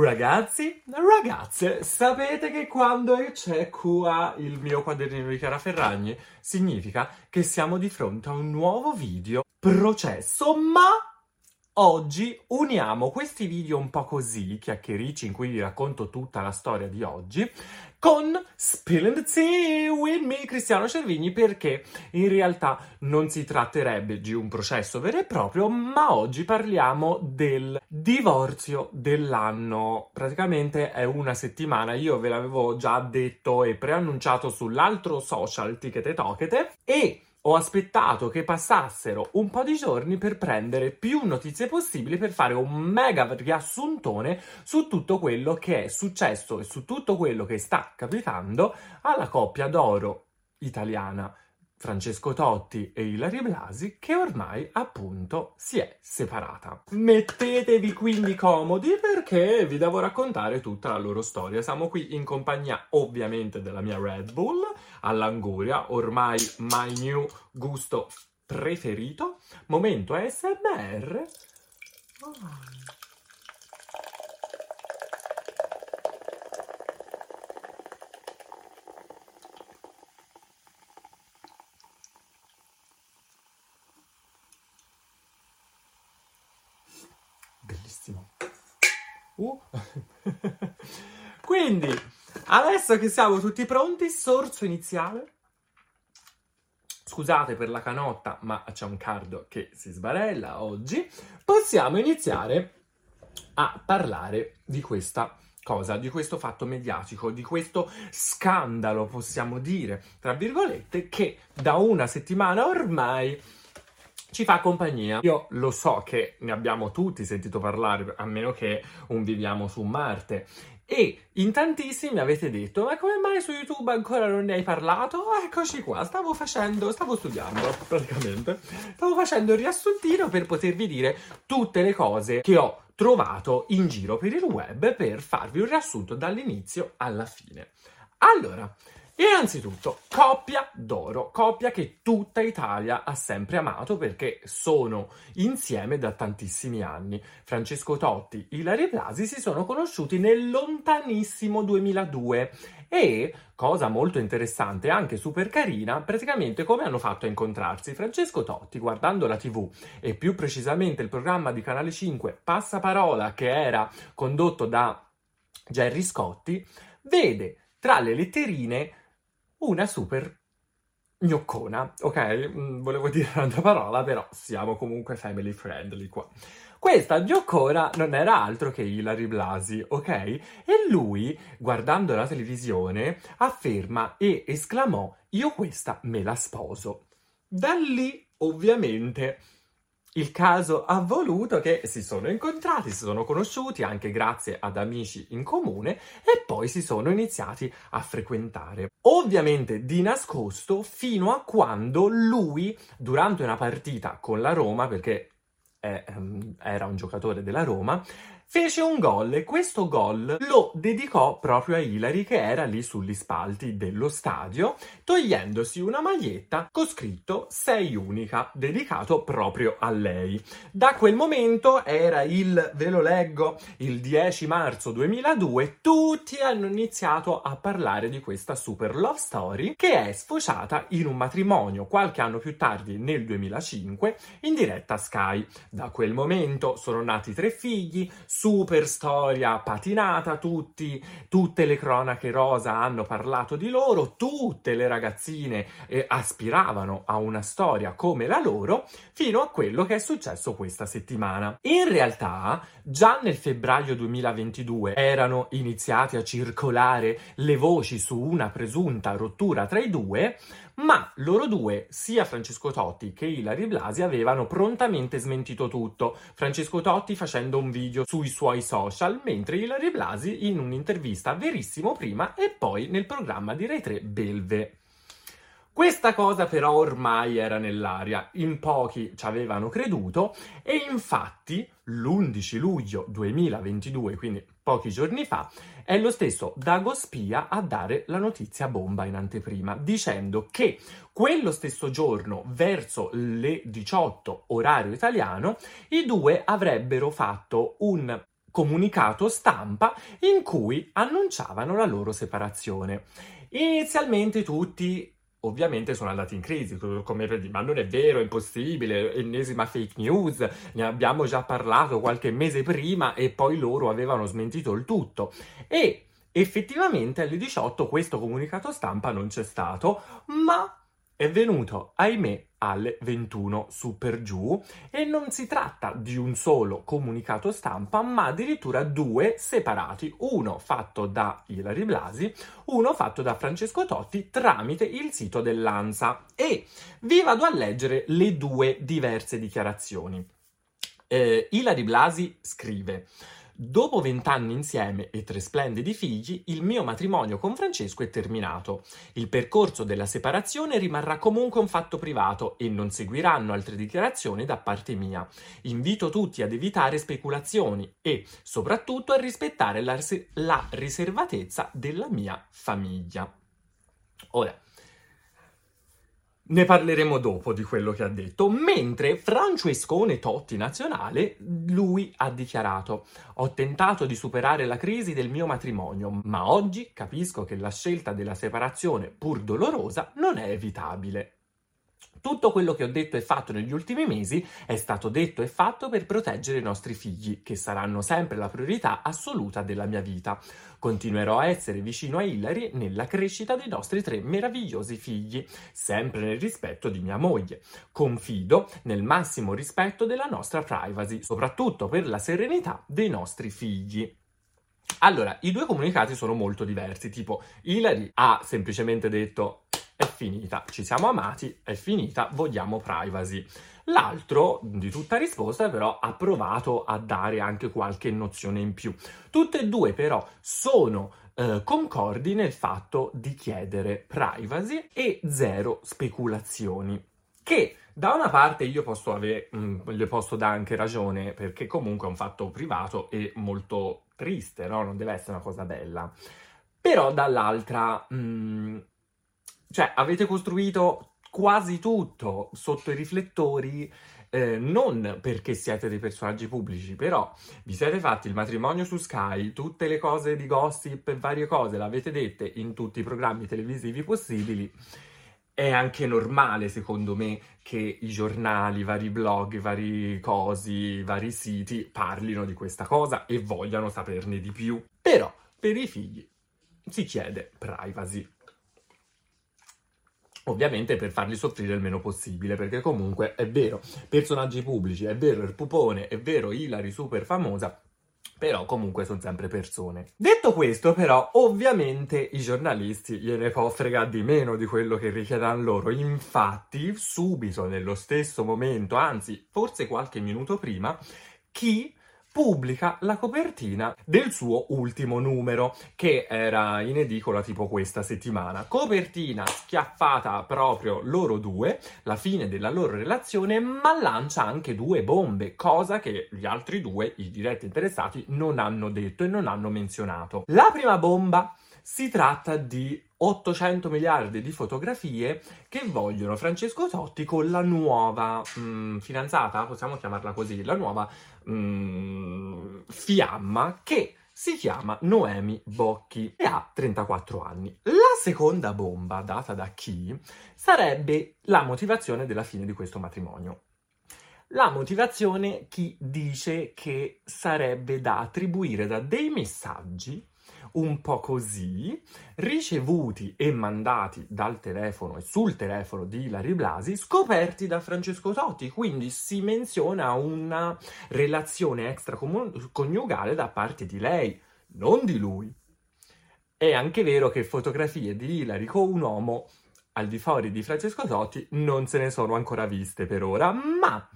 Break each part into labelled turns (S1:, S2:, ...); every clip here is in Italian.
S1: Ragazzi, ragazze, sapete che quando c'è qua il mio quadernino di Chiara Ferragni significa che siamo di fronte a un nuovo video processo, ma oggi uniamo questi video un po' così, chiacchiericci in cui vi racconto tutta la storia di oggi, con Spilling the Tea with me, Cristiano Cervigni, perché in realtà non si tratterebbe di un processo vero e proprio, ma oggi parliamo del divorzio dell'anno. Praticamente è una settimana, io ve l'avevo già detto e preannunciato sull'altro social Ticket e Tochete, e ho aspettato che passassero un po' di giorni per prendere più notizie possibili per fare un mega riassuntone su tutto quello che è successo e su tutto quello che sta capitando alla coppia d'oro italiana Francesco Totti e Ilari Blasi che ormai appunto si è separata. Mettetevi quindi comodi perché vi devo raccontare tutta la loro storia. Siamo qui in compagnia ovviamente della mia Red Bull all'anguria, ormai my new gusto preferito. Momento ASMR. Oh. Quindi, adesso che siamo tutti pronti, sorso iniziale. Scusate per la canotta, ma c'è un cardo che si sbarella oggi. Possiamo iniziare a parlare di questa cosa, di questo fatto mediatico, di questo scandalo, possiamo dire, tra virgolette, che da una settimana ormai ci fa compagnia. Io lo so che ne abbiamo tutti sentito parlare, a meno che un viviamo su Marte. E in tantissimi avete detto: Ma come mai su YouTube ancora non ne hai parlato? Eccoci qua, stavo facendo, stavo studiando praticamente. Stavo facendo il riassuntino per potervi dire tutte le cose che ho trovato in giro per il web per farvi un riassunto dall'inizio alla fine. Allora, Innanzitutto, coppia d'oro, coppia che tutta Italia ha sempre amato perché sono insieme da tantissimi anni. Francesco Totti, e Ilari Blasi si sono conosciuti nel lontanissimo 2002 e, cosa molto interessante, anche super carina, praticamente come hanno fatto a incontrarsi? Francesco Totti, guardando la TV e più precisamente il programma di Canale 5 Passaparola che era condotto da Gerry Scotti, vede tra le letterine una super gnoccona, ok? Mm, volevo dire un'altra parola, però siamo comunque family friendly qua. Questa gnoccona non era altro che Hilary Blasi, ok? E lui, guardando la televisione, afferma e esclamò: Io questa me la sposo. Da lì, ovviamente, il caso ha voluto che si sono incontrati, si sono conosciuti anche grazie ad amici in comune e poi si sono iniziati a frequentare. Ovviamente di nascosto fino a quando lui, durante una partita con la Roma, perché um, era un giocatore della Roma, fece un gol e questo gol lo dedicò proprio a Hilary che era lì sugli spalti dello stadio, togliendosi una maglietta con scritto Sei unica, dedicato proprio a lei. Da quel momento era il, ve lo leggo, il 10 marzo 2002, tutti hanno iniziato a parlare di questa super love story che è sfociata in un matrimonio qualche anno più tardi nel 2005 in diretta Sky. Da quel momento sono nati tre figli, super storia patinata, tutti, tutte le cronache rosa hanno parlato di loro, tutte le ragazzine eh, aspiravano a una storia come la loro, fino a quello che è successo questa settimana. In realtà, già nel febbraio 2022 erano iniziate a circolare le voci su una presunta rottura tra i due, ma loro due, sia Francesco Totti che Ilari Blasi, avevano prontamente smentito tutto. Francesco Totti facendo un video sui suoi social, mentre Ilari Blasi in un'intervista verissimo prima e poi nel programma di Rai 3 Belve. Questa cosa però ormai era nell'aria, in pochi ci avevano creduto e infatti l'11 luglio 2022, quindi pochi giorni fa, è lo stesso Dago Spia a dare la notizia bomba in anteprima, dicendo che quello stesso giorno, verso le 18 orario italiano, i due avrebbero fatto un comunicato stampa in cui annunciavano la loro separazione. Inizialmente tutti ovviamente sono andati in crisi, come per dire, ma non è vero, è impossibile, ennesima fake news, ne abbiamo già parlato qualche mese prima e poi loro avevano smentito il tutto. E effettivamente alle 18 questo comunicato stampa non c'è stato, ma è venuto, ahimè, alle 21 su per giù. E non si tratta di un solo comunicato stampa, ma addirittura due separati, uno fatto da Ilari Blasi, uno fatto da Francesco Totti tramite il sito dell'ANSA. E vi vado a leggere le due diverse dichiarazioni. Eh, Ilari Blasi scrive Dopo vent'anni insieme e tre splendidi figli, il mio matrimonio con Francesco è terminato. Il percorso della separazione rimarrà comunque un fatto privato e non seguiranno altre dichiarazioni da parte mia. Invito tutti ad evitare speculazioni e, soprattutto, a rispettare la, la riservatezza della mia famiglia. Ora, ne parleremo dopo di quello che ha detto, mentre Francescone Totti nazionale, lui ha dichiarato ho tentato di superare la crisi del mio matrimonio, ma oggi capisco che la scelta della separazione, pur dolorosa, non è evitabile. Tutto quello che ho detto e fatto negli ultimi mesi è stato detto e fatto per proteggere i nostri figli, che saranno sempre la priorità assoluta della mia vita. Continuerò a essere vicino a Hillary nella crescita dei nostri tre meravigliosi figli, sempre nel rispetto di mia moglie. Confido nel massimo rispetto della nostra privacy, soprattutto per la serenità dei nostri figli. Allora, i due comunicati sono molto diversi, tipo Hillary ha semplicemente detto è finita, ci siamo amati, è finita, vogliamo privacy. L'altro, di tutta risposta, però ha provato a dare anche qualche nozione in più. Tutte e due però sono eh, concordi nel fatto di chiedere privacy e zero speculazioni. Che da una parte io posso avere, mh, mm, le posso dare anche ragione, perché comunque è un fatto privato e molto triste, no? Non deve essere una cosa bella. Però dall'altra... Mh, mm, cioè, avete costruito quasi tutto sotto i riflettori, eh, non perché siete dei personaggi pubblici, però vi siete fatti il matrimonio su Sky, tutte le cose di gossip e varie cose l'avete dette in tutti i programmi televisivi possibili. È anche normale, secondo me, che i giornali, vari blog, vari cosi, vari siti parlino di questa cosa e vogliano saperne di più. Però, per i figli si chiede privacy. Ovviamente per farli soffrire il meno possibile, perché comunque è vero, personaggi pubblici, è vero il pupone, è vero Hilary super famosa, però comunque sono sempre persone. Detto questo, però, ovviamente i giornalisti gliene può fregare di meno di quello che richiedono loro. Infatti, subito nello stesso momento, anzi, forse qualche minuto prima, chi pubblica la copertina del suo ultimo numero, che era in edicola tipo questa settimana. Copertina schiaffata proprio loro due, la fine della loro relazione, ma lancia anche due bombe, cosa che gli altri due, i diretti interessati, non hanno detto e non hanno menzionato. La prima bomba si tratta di 800 miliardi di fotografie che vogliono Francesco Totti con la nuova mh, mm, fidanzata, possiamo chiamarla così, la nuova mm, fiamma che si chiama Noemi Bocchi e ha 34 anni. La seconda bomba data da chi sarebbe la motivazione della fine di questo matrimonio. La motivazione chi dice che sarebbe da attribuire da dei messaggi un po' così, ricevuti e mandati dal telefono e sul telefono di Ilari Blasi, scoperti da Francesco Totti. Quindi si menziona una relazione extraconiugale da parte di lei, non di lui. È anche vero che fotografie di Ilari con un uomo al di fuori di Francesco Totti non se ne sono ancora viste per ora, ma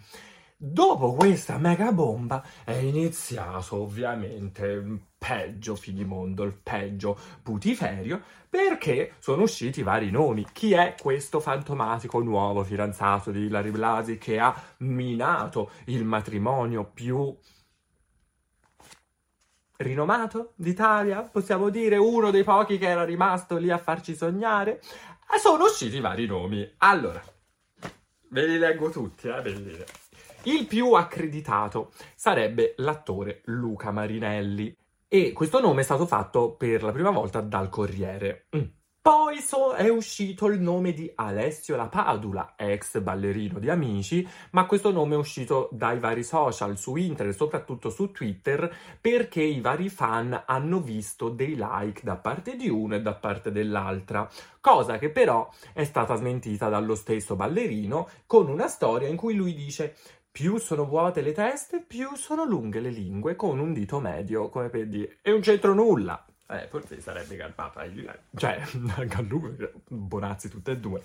S1: Dopo questa mega bomba è iniziato ovviamente peggio finimondo, il peggio putiferio, perché sono usciti vari nomi. Chi è questo fantomatico nuovo fidanzato di Ilari Blasi che ha minato il matrimonio più rinomato d'Italia? Possiamo dire uno dei pochi che era rimasto lì a farci sognare? Sono usciti vari nomi. Allora, ve li leggo tutti, eh, leggo. Il più accreditato sarebbe l'attore Luca Marinelli e questo nome è stato fatto per la prima volta dal Corriere. Mm. Poi so, è uscito il nome di Alessio La Padula, ex ballerino di Amici, ma questo nome è uscito dai vari social, su internet, soprattutto su Twitter, perché i vari fan hanno visto dei like da parte di uno e da parte dell'altra, cosa che però è stata smentita dallo stesso ballerino con una storia in cui lui dice più sono vuote le teste, più sono lunghe le lingue, con un dito medio, come per dire, e un centro nulla. Eh, forse sarebbe Galpapa, cioè Gallugo, Bonazzi tutte e due.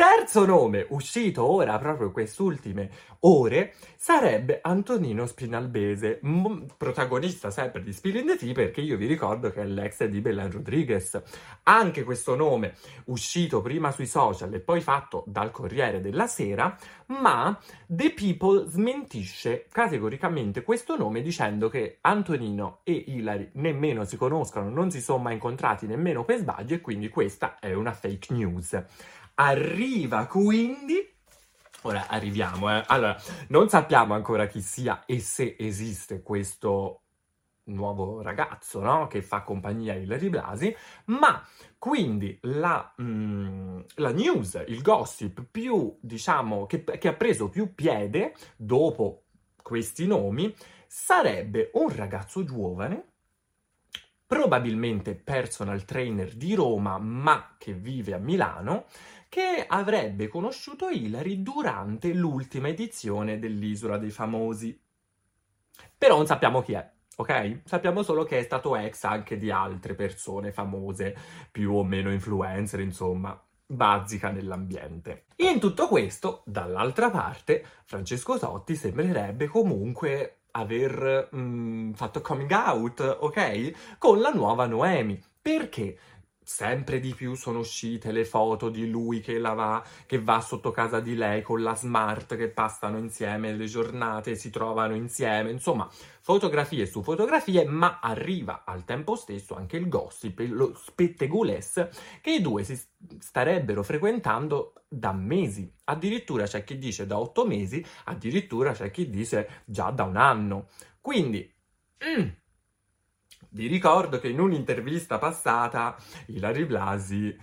S1: Terzo nome uscito ora, proprio quest'ultime ore, sarebbe Antonino Spinalbese, m- protagonista sempre di Spill in the Tea, perché io vi ricordo che è l'ex di Belen Rodriguez. Anche questo nome uscito prima sui social e poi fatto dal Corriere della Sera, ma The People smentisce categoricamente questo nome dicendo che Antonino e Hilary nemmeno si conoscono, non si sono mai incontrati nemmeno per sbaglio e quindi questa è una fake news. Arriva quindi Ora arriviamo, eh. Allora, non sappiamo ancora chi sia e se esiste questo nuovo ragazzo, no? Che fa compagnia a Hilary Blasi, ma quindi la, mm, la, news, il gossip più, diciamo, che, che ha preso più piede dopo questi nomi sarebbe un ragazzo giovane probabilmente personal trainer di Roma, ma che vive a Milano, che avrebbe conosciuto Hilary durante l'ultima edizione dell'Isola dei Famosi. Però non sappiamo chi è, ok? Sappiamo solo che è stato ex anche di altre persone famose, più o meno influencer, insomma, bazzica nell'ambiente. In tutto questo, dall'altra parte, Francesco Totti sembrerebbe comunque aver mh, mm, fatto coming out, ok? Con la nuova Noemi. Perché? Sempre di più sono uscite le foto di lui che, va, che va sotto casa di lei con la smart, che passano insieme le giornate, si trovano insieme, insomma, fotografie su fotografie, ma arriva al tempo stesso anche il gossip, lo spettegules, che i due si starebbero frequentando da mesi, addirittura c'è chi dice da otto mesi, addirittura c'è chi dice già da un anno. Quindi... Mm, vi ricordo che in un'intervista passata Ilari Blasi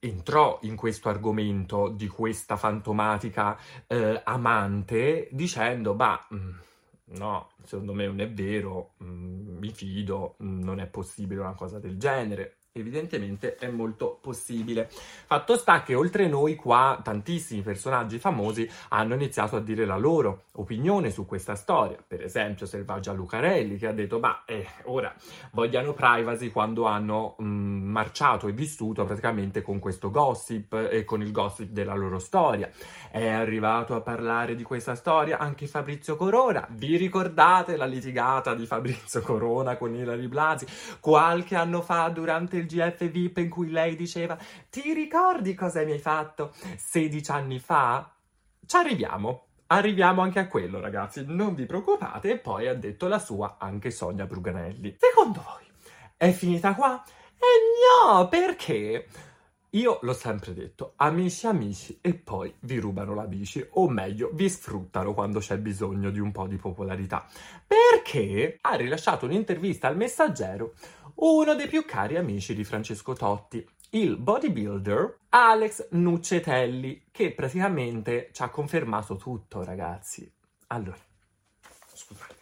S1: entrò in questo argomento di questa fantomatica eh, amante dicendo, bah, mm, no, secondo me non è vero, mm, mi fido, mm, non è possibile una cosa del genere evidentemente è molto possibile. Fatto sta che oltre noi qua tantissimi personaggi famosi hanno iniziato a dire la loro opinione su questa storia. Per esempio Selvaggia Lucarelli che ha detto ma eh, ora vogliano privacy quando hanno mh, mm, marciato e vissuto praticamente con questo gossip e con il gossip della loro storia. È arrivato a parlare di questa storia anche Fabrizio Corona. Vi ricordate la litigata di Fabrizio Corona con Ilari Blasi qualche anno fa durante il GF VIP in cui lei diceva ti ricordi cosa mi hai fatto 16 anni fa? Ci arriviamo. Arriviamo anche a quello, ragazzi, non vi preoccupate. E poi ha detto la sua anche Sonia Bruganelli. Secondo voi è finita qua? E no, perché? Io l'ho sempre detto, amici amici e poi vi rubano la bici, o meglio, vi sfruttano quando c'è bisogno di un po' di popolarità. Perché ha rilasciato un'intervista al Messaggero uno dei più cari amici di Francesco Totti, il bodybuilder Alex Nuccetelli, che praticamente ci ha confermato tutto, ragazzi. Allora, scusate.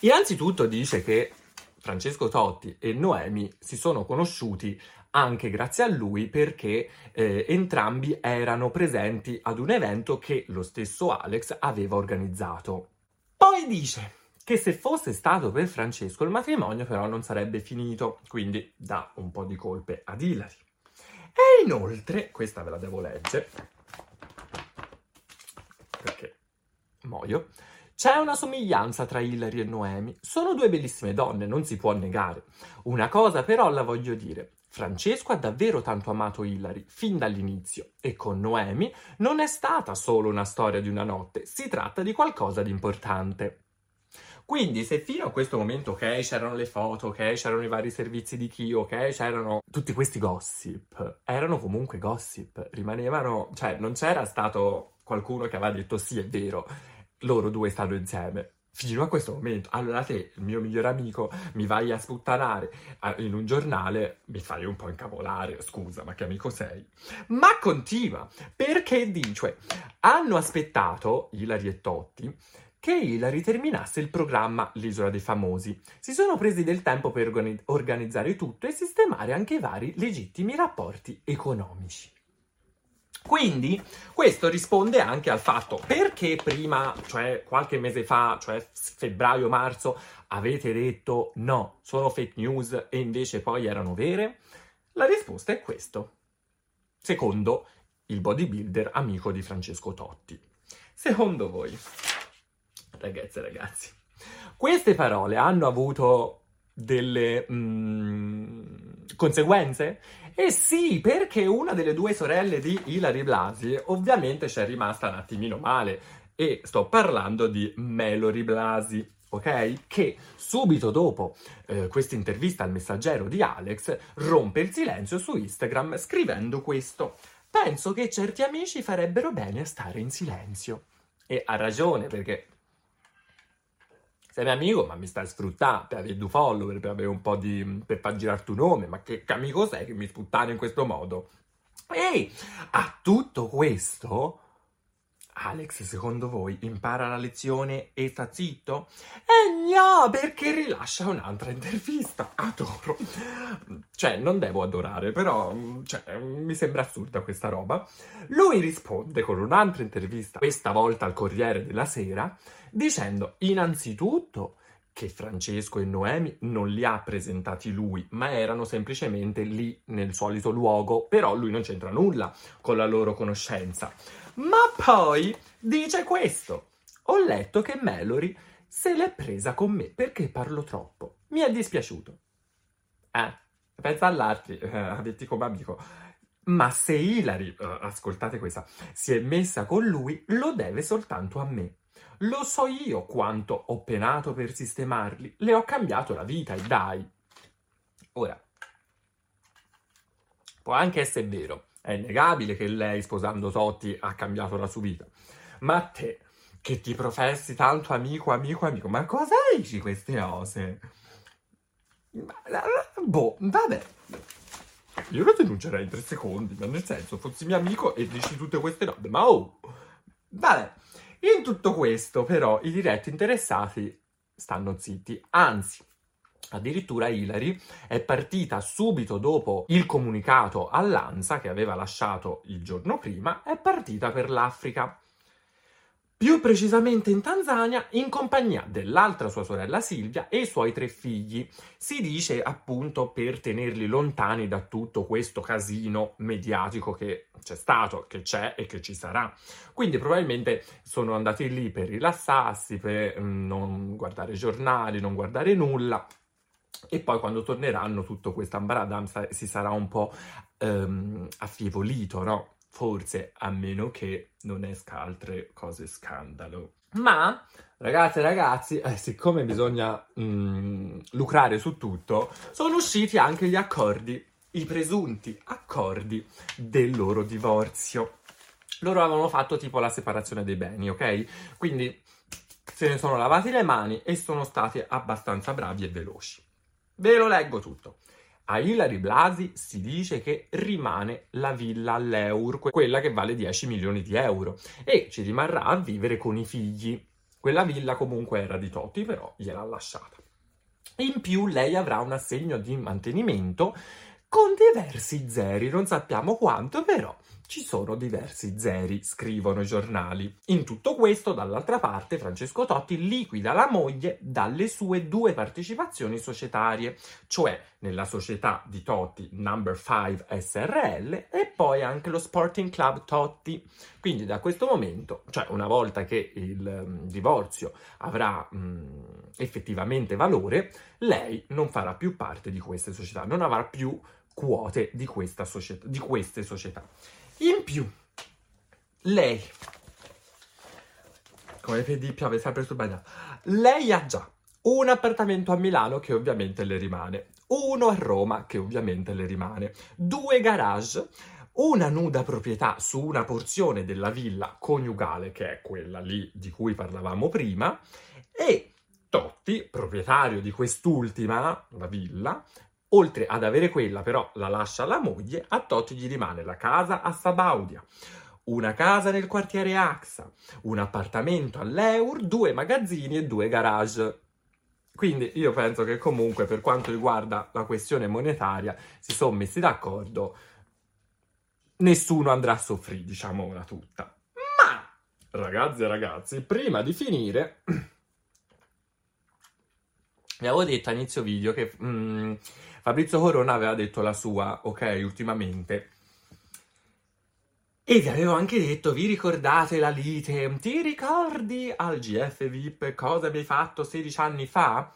S1: Innanzitutto dice che Francesco Totti e Noemi si sono conosciuti anche grazie a lui perché eh, entrambi erano presenti ad un evento che lo stesso Alex aveva organizzato. Poi dice che se fosse stato per Francesco il matrimonio però non sarebbe finito, quindi dà un po' di colpe ad Hilary. E inoltre, questa ve la devo leggere, perché muoio, c'è una somiglianza tra Hilary e Noemi. Sono due bellissime donne, non si può negare. Una cosa però la voglio dire. Francesco ha davvero tanto amato Hilary fin dall'inizio e con Noemi non è stata solo una storia di una notte, si tratta di qualcosa di importante. Quindi se fino a questo momento, ok, c'erano le foto, ok, c'erano i vari servizi di chi, ok, c'erano tutti questi gossip, erano comunque gossip, rimanevano, cioè non c'era stato qualcuno che aveva detto sì, è vero, loro due stanno insieme. Fino a questo momento, allora te, il mio migliore amico, mi vai a sputtanare in un giornale, mi fai un po' incavolare, scusa, ma che amico sei? Ma continua, perché dice, hanno aspettato, Ilari e Totti, che Hillary terminasse il programma L'isola dei famosi. Si sono presi del tempo per organizzare tutto e sistemare anche i vari legittimi rapporti economici. Quindi questo risponde anche al fatto perché prima, cioè qualche mese fa, cioè febbraio-marzo, avete detto no, sono fake news e invece poi erano vere? La risposta è questo. Secondo il bodybuilder amico di Francesco Totti. Secondo voi, ragazze e ragazzi, queste parole hanno avuto delle mm, conseguenze? Eh sì, perché una delle due sorelle di Hilary Blasi ovviamente ci è rimasta un attimino male e sto parlando di Melody Blasi, ok? Che subito dopo eh, questa intervista al messaggero di Alex rompe il silenzio su Instagram scrivendo questo. Penso che certi amici farebbero bene a stare in silenzio. E ha ragione perché sei mio amico, ma mi stai sfruttando per avere due follower, per avere un po' di... per far girare tuo nome, ma che, amico sei che mi sputtani in questo modo? E a tutto questo Alex, secondo voi, impara la lezione e sta zitto? Eh no, perché rilascia un'altra intervista. Adoro. Cioè, non devo adorare, però cioè, mi sembra assurda questa roba. Lui risponde con un'altra intervista, questa volta al Corriere della Sera, dicendo innanzitutto che Francesco e Noemi non li ha presentati lui, ma erano semplicemente lì nel solito luogo, però lui non c'entra nulla con la loro conoscenza. Ma poi dice questo. Ho letto che Mallory se l'è presa con me perché parlo troppo. Mi è dispiaciuto. Eh, pensa all'altro, eh, averti come amico. Ma se Hilary, uh, ascoltate questa, si è messa con lui, lo deve soltanto a me. Lo so io quanto ho penato per sistemarli. Le ho cambiato la vita e dai. Ora, può anche essere vero è innegabile che lei, sposando Totti, ha cambiato la sua vita. Ma te, che ti professi tanto amico, amico, amico, ma cosa dici queste cose? Boh, vabbè. Io lo denuncerei in tre secondi, ma nel senso, fossi mio amico e dici tutte queste robe, ma oh! Vabbè, in tutto questo, però, i diretti interessati stanno zitti, anzi, Addirittura Hillary è partita subito dopo il comunicato all'ANSA che aveva lasciato il giorno prima, è partita per l'Africa. Più precisamente in Tanzania, in compagnia dell'altra sua sorella Silvia e i suoi tre figli. Si dice appunto per tenerli lontani da tutto questo casino mediatico che c'è stato, che c'è e che ci sarà. Quindi probabilmente sono andati lì per rilassarsi, per mm, non guardare giornali, non guardare nulla e poi quando torneranno tutto questo ambaradam si sarà un po' um, affievolito, no? Forse, a meno che non esca altre cose scandalo. Ma, ragazze e ragazzi, eh, siccome bisogna mm, lucrare su tutto, sono usciti anche gli accordi, i presunti accordi del loro divorzio. Loro avevano fatto tipo la separazione dei beni, ok? Quindi se ne sono lavati le mani e sono stati abbastanza bravi e veloci. Ve lo leggo tutto. A Hilary Blasi si dice che rimane la villa all'Eur, quella che vale 10 milioni di euro, e ci rimarrà a vivere con i figli. Quella villa comunque era di Totti, però gliel'ha lasciata. In più lei avrà un assegno di mantenimento con diversi zeri, non sappiamo quanto, però ci sono diversi zeri, scrivono i giornali. In tutto questo, dall'altra parte, Francesco Totti liquida la moglie dalle sue due partecipazioni societarie, cioè nella società di Totti Number 5 SRL e poi anche lo Sporting Club Totti. Quindi da questo momento, cioè una volta che il um, divorzio avrà um, effettivamente valore, lei non farà più parte di queste società, non avrà più quote di, società, di queste società. In più, lei, come vedi piove sempre sul bagno, lei ha già un appartamento a Milano che ovviamente le rimane, uno a Roma che ovviamente le rimane, due garage, una nuda proprietà su una porzione della villa coniugale, che è quella lì di cui parlavamo prima, e Totti, proprietario di quest'ultima, la villa, oltre ad avere quella però la lascia alla moglie, a Totti gli rimane la casa a Sabaudia, una casa nel quartiere AXA, un appartamento all'Eur, due magazzini e due garage. Quindi io penso che comunque per quanto riguarda la questione monetaria si sono messi d'accordo, nessuno andrà a soffrire, diciamola tutta. Ma, ragazzi e ragazzi, prima di finire... Vi avevo detto a inizio video che mm, Fabrizio Corona aveva detto la sua, ok, ultimamente. E vi avevo anche detto, vi ricordate la lite? Ti ricordi al GF VIP cosa abbiamo fatto 16 anni fa?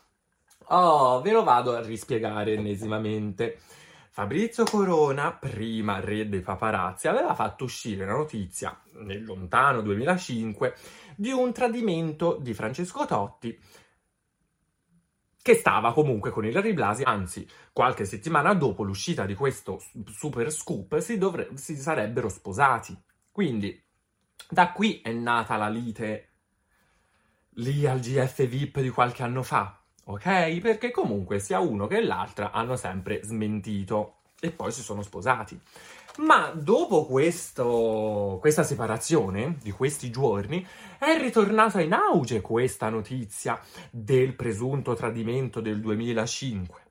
S1: Oh, ve lo vado a rispiegare ennesimamente. Fabrizio Corona, prima re dei paparazzi, aveva fatto uscire la notizia nel lontano 2005 di un tradimento di Francesco Totti che stava comunque con Ilari Blasi, anzi, qualche settimana dopo l'uscita di questo super scoop si, dovre- si sarebbero sposati. Quindi, da qui è nata la lite lì al GF VIP di qualche anno fa, ok? Perché comunque sia uno che l'altra hanno sempre smentito e poi si sono sposati. Ma dopo questo, questa separazione di questi giorni è ritornata in auge questa notizia del presunto tradimento del 2005.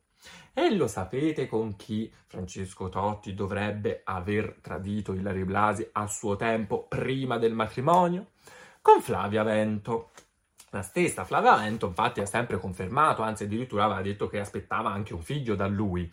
S1: E lo sapete con chi Francesco Totti dovrebbe aver tradito Ilari Blasi a suo tempo prima del matrimonio? Con Flavia Vento. La stessa Flavia Vento infatti ha sempre confermato, anzi addirittura aveva detto che aspettava anche un figlio da lui.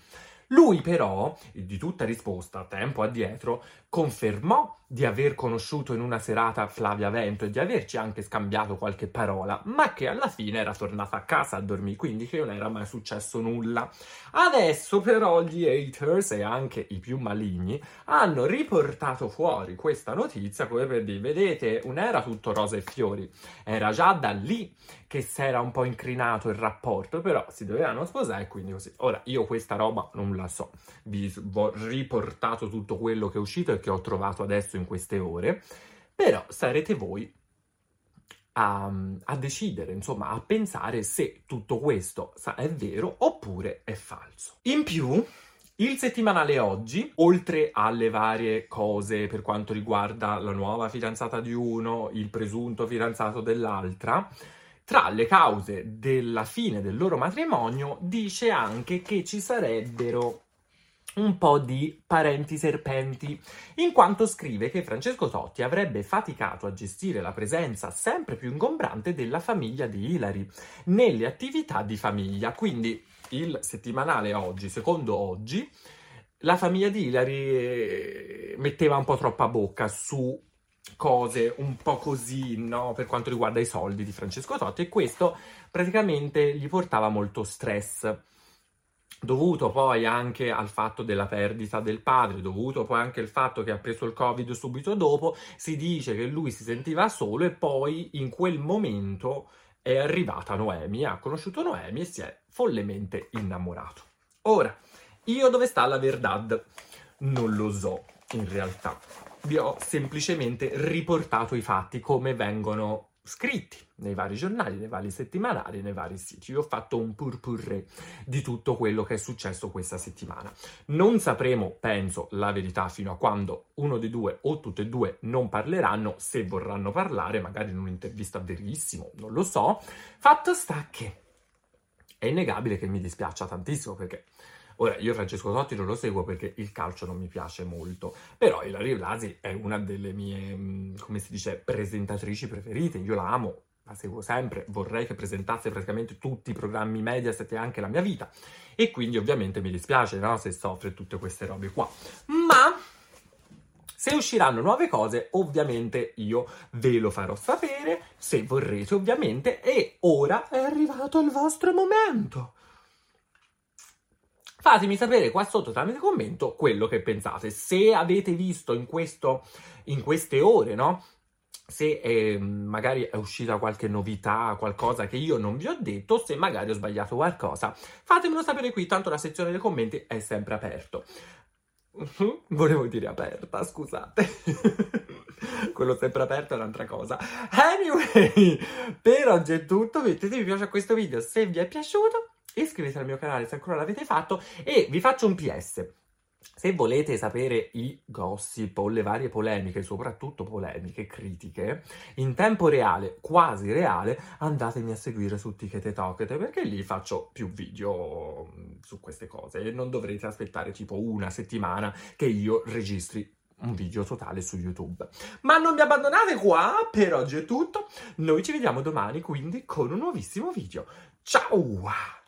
S1: Lui però, di tutta risposta, tempo addietro, confermò di aver conosciuto in una serata Flavia Vento e di averci anche scambiato qualche parola, ma che alla fine era tornata a casa a dormire, quindi che non era mai successo nulla. Adesso però gli haters e anche i più maligni hanno riportato fuori questa notizia come per dire, vedete, non era tutto rose e fiori, era già da lì che si era un po' incrinato il rapporto, però si dovevano sposare e quindi così. Ora, io questa roba non la so, vi ho riportato tutto quello che è uscito e che ho trovato adesso in queste ore, però sarete voi a, a, decidere, insomma, a pensare se tutto questo è vero oppure è falso. In più, il settimanale oggi, oltre alle varie cose per quanto riguarda la nuova fidanzata di uno, il presunto fidanzato dell'altra, tra le cause della fine del loro matrimonio dice anche che ci sarebbero un po' di parenti serpenti, in quanto scrive che Francesco Totti avrebbe faticato a gestire la presenza sempre più ingombrante della famiglia di Hilary nelle attività di famiglia. Quindi il settimanale oggi, secondo oggi, la famiglia di Hilary eh, metteva un po' troppa bocca su cose un po' così, no? Per quanto riguarda i soldi di Francesco Totti e questo praticamente gli portava molto stress dovuto poi anche al fatto della perdita del padre, dovuto poi anche al fatto che ha preso il Covid subito dopo, si dice che lui si sentiva solo e poi in quel momento è arrivata Noemi, ha conosciuto Noemi e si è follemente innamorato. Ora, io dove sta la verdad? Non lo so, in realtà. Vi ho semplicemente riportato i fatti come vengono scritti nei vari giornali, nei vari settimanali, nei vari siti. Io ho fatto un purpurre di tutto quello che è successo questa settimana. Non sapremo, penso, la verità fino a quando uno dei due o tutte e due non parleranno, se vorranno parlare, magari in un'intervista verissimo, non lo so. Fatto sta che è innegabile che mi dispiaccia tantissimo perché Ora, io Francesco Totti non lo seguo perché il calcio non mi piace molto, però Ilaria Blasi è una delle mie, mm, come si dice, presentatrici preferite, io la amo, la seguo sempre, vorrei che presentasse praticamente tutti i programmi Mediaset e anche la mia vita, e quindi ovviamente mi dispiace no, se soffre tutte queste robe qua, ma... Se usciranno nuove cose, ovviamente io ve lo farò sapere, se vorrete ovviamente, e ora è arrivato il vostro momento. Fatemi sapere qua sotto tramite commento quello che pensate. Se avete visto in, questo, in queste ore, no? se eh, magari è uscita qualche novità, qualcosa che io non vi ho detto, se magari ho sbagliato qualcosa, fatemelo sapere qui, tanto la sezione dei commenti è sempre aperta. Volevo dire aperta, scusate. Quello sempre aperto è un'altra cosa. Anyway, per oggi è tutto. Mettete mi piace a questo video se vi è piaciuto. Iscrivetevi al mio canale se ancora l'avete fatto. E vi faccio un PS. Se volete sapere i gossip o le varie polemiche, soprattutto polemiche, critiche, in tempo reale, quasi reale, andatemi a seguire su TikTok perché lì faccio più video mm, su queste cose e non dovrete aspettare tipo una settimana che io registri un video totale su YouTube. Ma non mi abbandonate qua, per oggi è tutto. Noi ci vediamo domani quindi con un nuovissimo video. Ciao!